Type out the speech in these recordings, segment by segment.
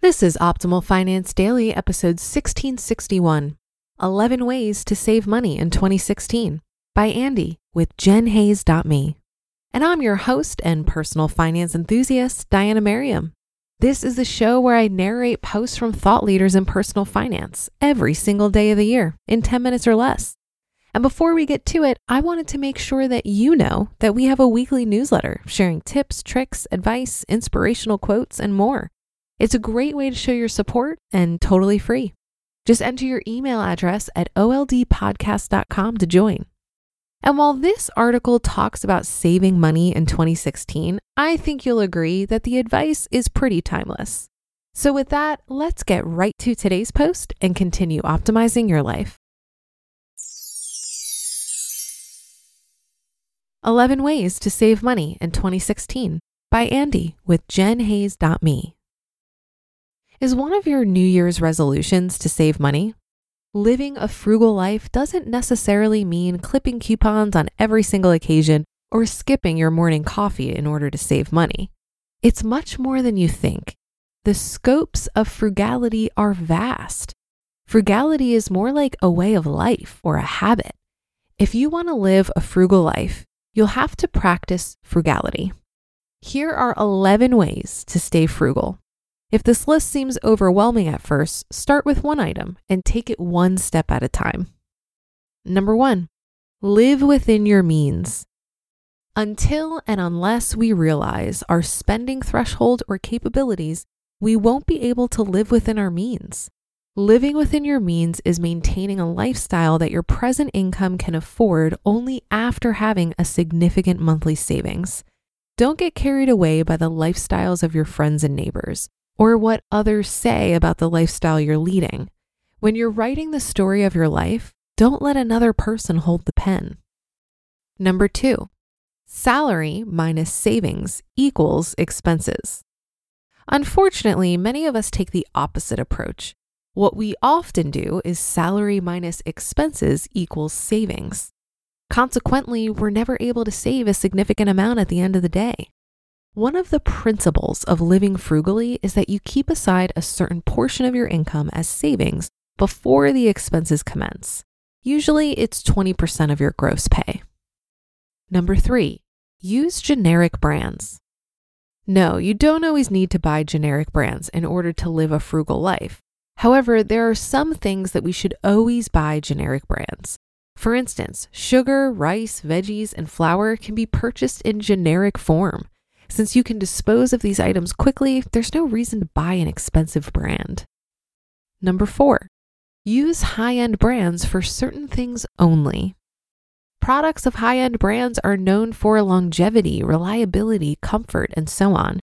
This is Optimal Finance Daily, episode 1661 11 Ways to Save Money in 2016 by Andy with JenHayes.me. And I'm your host and personal finance enthusiast, Diana Merriam. This is the show where I narrate posts from thought leaders in personal finance every single day of the year in 10 minutes or less. And before we get to it, I wanted to make sure that you know that we have a weekly newsletter sharing tips, tricks, advice, inspirational quotes, and more. It's a great way to show your support and totally free. Just enter your email address at oldpodcast.com to join. And while this article talks about saving money in 2016, I think you'll agree that the advice is pretty timeless. So, with that, let's get right to today's post and continue optimizing your life. 11 Ways to Save Money in 2016 by Andy with JenHayes.me. Is one of your New Year's resolutions to save money? Living a frugal life doesn't necessarily mean clipping coupons on every single occasion or skipping your morning coffee in order to save money. It's much more than you think. The scopes of frugality are vast. Frugality is more like a way of life or a habit. If you want to live a frugal life, you'll have to practice frugality. Here are 11 ways to stay frugal. If this list seems overwhelming at first, start with one item and take it one step at a time. Number one, live within your means. Until and unless we realize our spending threshold or capabilities, we won't be able to live within our means. Living within your means is maintaining a lifestyle that your present income can afford only after having a significant monthly savings. Don't get carried away by the lifestyles of your friends and neighbors or what others say about the lifestyle you're leading. When you're writing the story of your life, don't let another person hold the pen. Number two, salary minus savings equals expenses. Unfortunately, many of us take the opposite approach. What we often do is salary minus expenses equals savings. Consequently, we're never able to save a significant amount at the end of the day. One of the principles of living frugally is that you keep aside a certain portion of your income as savings before the expenses commence. Usually it's 20% of your gross pay. Number three, use generic brands. No, you don't always need to buy generic brands in order to live a frugal life. However, there are some things that we should always buy generic brands. For instance, sugar, rice, veggies, and flour can be purchased in generic form. Since you can dispose of these items quickly, there's no reason to buy an expensive brand. Number four, use high end brands for certain things only. Products of high end brands are known for longevity, reliability, comfort, and so on.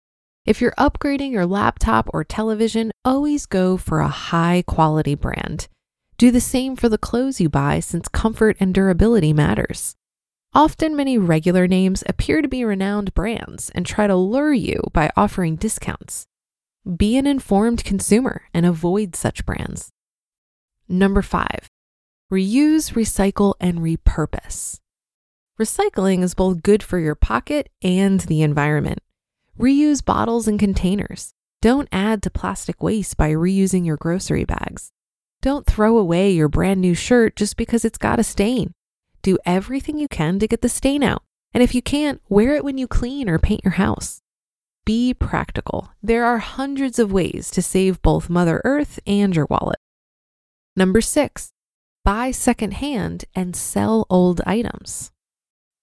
If you're upgrading your laptop or television, always go for a high quality brand. Do the same for the clothes you buy since comfort and durability matters. Often, many regular names appear to be renowned brands and try to lure you by offering discounts. Be an informed consumer and avoid such brands. Number five, reuse, recycle, and repurpose. Recycling is both good for your pocket and the environment. Reuse bottles and containers. Don't add to plastic waste by reusing your grocery bags. Don't throw away your brand new shirt just because it's got a stain. Do everything you can to get the stain out. And if you can't, wear it when you clean or paint your house. Be practical. There are hundreds of ways to save both Mother Earth and your wallet. Number six, buy secondhand and sell old items.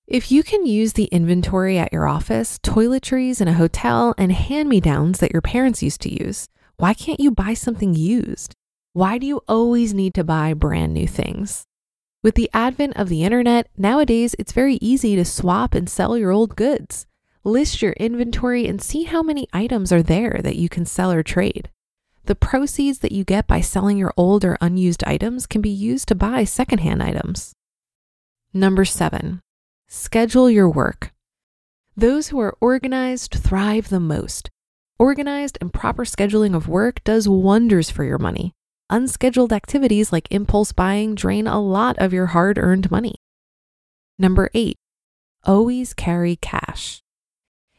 If you can use the inventory at your office, toiletries in a hotel, and hand me downs that your parents used to use, why can't you buy something used? Why do you always need to buy brand new things? With the advent of the internet, nowadays it's very easy to swap and sell your old goods. List your inventory and see how many items are there that you can sell or trade. The proceeds that you get by selling your old or unused items can be used to buy secondhand items. Number seven, schedule your work. Those who are organized thrive the most. Organized and proper scheduling of work does wonders for your money unscheduled activities like impulse buying drain a lot of your hard earned money. Number eight, always carry cash.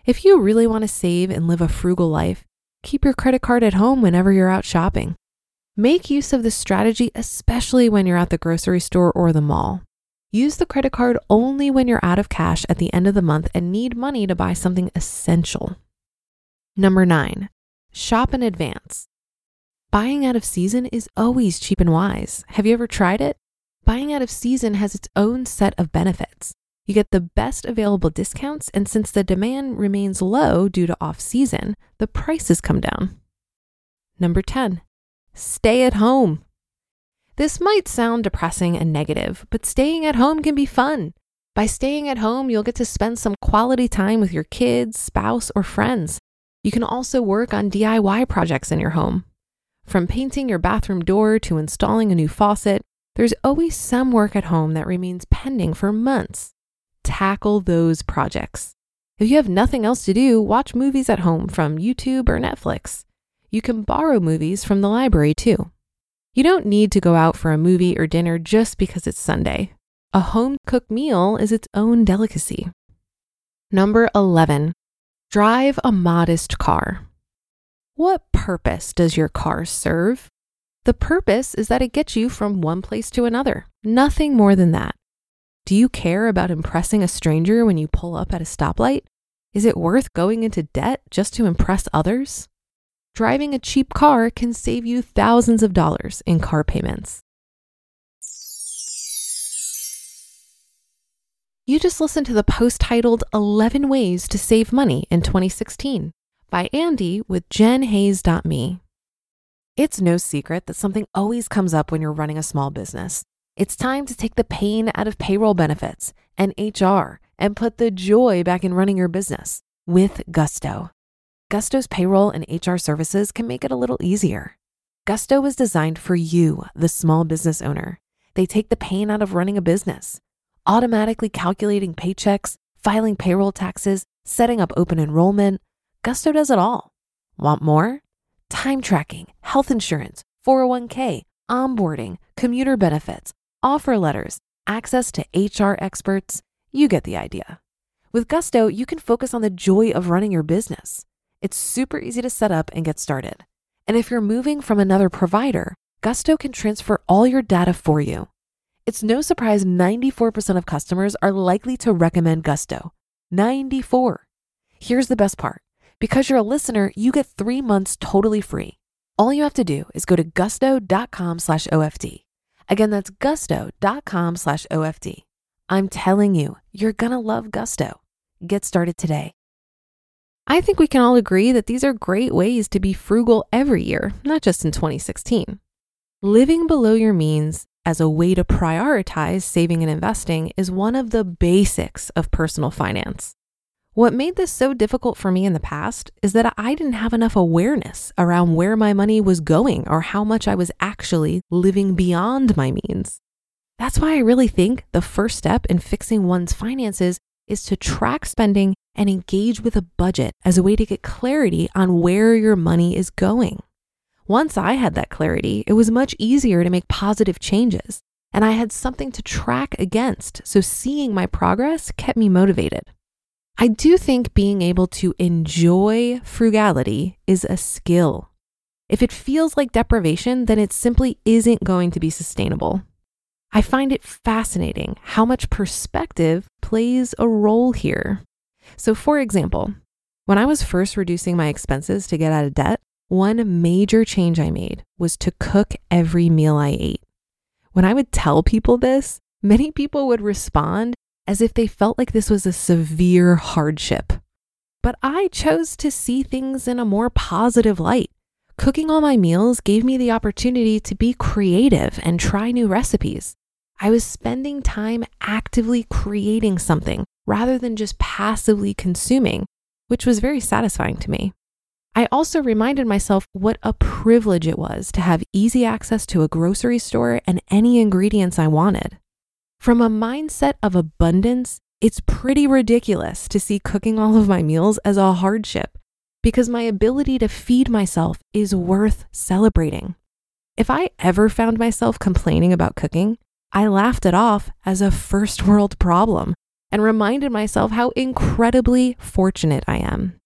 If you really want to save and live a frugal life, keep your credit card at home whenever you're out shopping. Make use of this strategy, especially when you're at the grocery store or the mall. Use the credit card only when you're out of cash at the end of the month and need money to buy something essential. Number nine, shop in advance. Buying out of season is always cheap and wise. Have you ever tried it? Buying out of season has its own set of benefits. You get the best available discounts, and since the demand remains low due to off season, the prices come down. Number 10, stay at home. This might sound depressing and negative, but staying at home can be fun. By staying at home, you'll get to spend some quality time with your kids, spouse, or friends. You can also work on DIY projects in your home. From painting your bathroom door to installing a new faucet, there's always some work at home that remains pending for months. Tackle those projects. If you have nothing else to do, watch movies at home from YouTube or Netflix. You can borrow movies from the library too. You don't need to go out for a movie or dinner just because it's Sunday. A home cooked meal is its own delicacy. Number 11, drive a modest car. What purpose does your car serve? The purpose is that it gets you from one place to another, nothing more than that. Do you care about impressing a stranger when you pull up at a stoplight? Is it worth going into debt just to impress others? driving a cheap car can save you thousands of dollars in car payments. You just listened to the post titled 11 Ways to Save Money in 2016 by Andy with jenhayes.me. It's no secret that something always comes up when you're running a small business. It's time to take the pain out of payroll benefits and HR and put the joy back in running your business with Gusto. Gusto's payroll and HR services can make it a little easier. Gusto was designed for you, the small business owner. They take the pain out of running a business, automatically calculating paychecks, filing payroll taxes, setting up open enrollment. Gusto does it all. Want more? Time tracking, health insurance, 401k, onboarding, commuter benefits, offer letters, access to HR experts. You get the idea. With Gusto, you can focus on the joy of running your business. It's super easy to set up and get started. And if you're moving from another provider, Gusto can transfer all your data for you. It's no surprise 94% of customers are likely to recommend Gusto. 94. Here's the best part. Because you're a listener, you get three months totally free. All you have to do is go to gusto.com slash OFD. Again, that's gusto.com slash OFD. I'm telling you, you're going to love Gusto. Get started today. I think we can all agree that these are great ways to be frugal every year, not just in 2016. Living below your means as a way to prioritize saving and investing is one of the basics of personal finance. What made this so difficult for me in the past is that I didn't have enough awareness around where my money was going or how much I was actually living beyond my means. That's why I really think the first step in fixing one's finances is to track spending and engage with a budget as a way to get clarity on where your money is going. Once I had that clarity, it was much easier to make positive changes, and I had something to track against, so seeing my progress kept me motivated. I do think being able to enjoy frugality is a skill. If it feels like deprivation, then it simply isn't going to be sustainable. I find it fascinating how much perspective plays a role here. So, for example, when I was first reducing my expenses to get out of debt, one major change I made was to cook every meal I ate. When I would tell people this, many people would respond as if they felt like this was a severe hardship. But I chose to see things in a more positive light. Cooking all my meals gave me the opportunity to be creative and try new recipes. I was spending time actively creating something rather than just passively consuming, which was very satisfying to me. I also reminded myself what a privilege it was to have easy access to a grocery store and any ingredients I wanted. From a mindset of abundance, it's pretty ridiculous to see cooking all of my meals as a hardship because my ability to feed myself is worth celebrating. If I ever found myself complaining about cooking, I laughed it off as a first world problem and reminded myself how incredibly fortunate I am.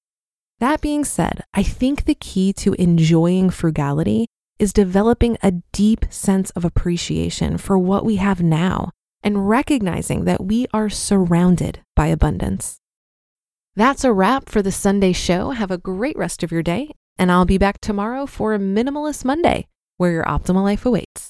That being said, I think the key to enjoying frugality is developing a deep sense of appreciation for what we have now and recognizing that we are surrounded by abundance. That's a wrap for the Sunday show. Have a great rest of your day, and I'll be back tomorrow for a Minimalist Monday, where your optimal life awaits.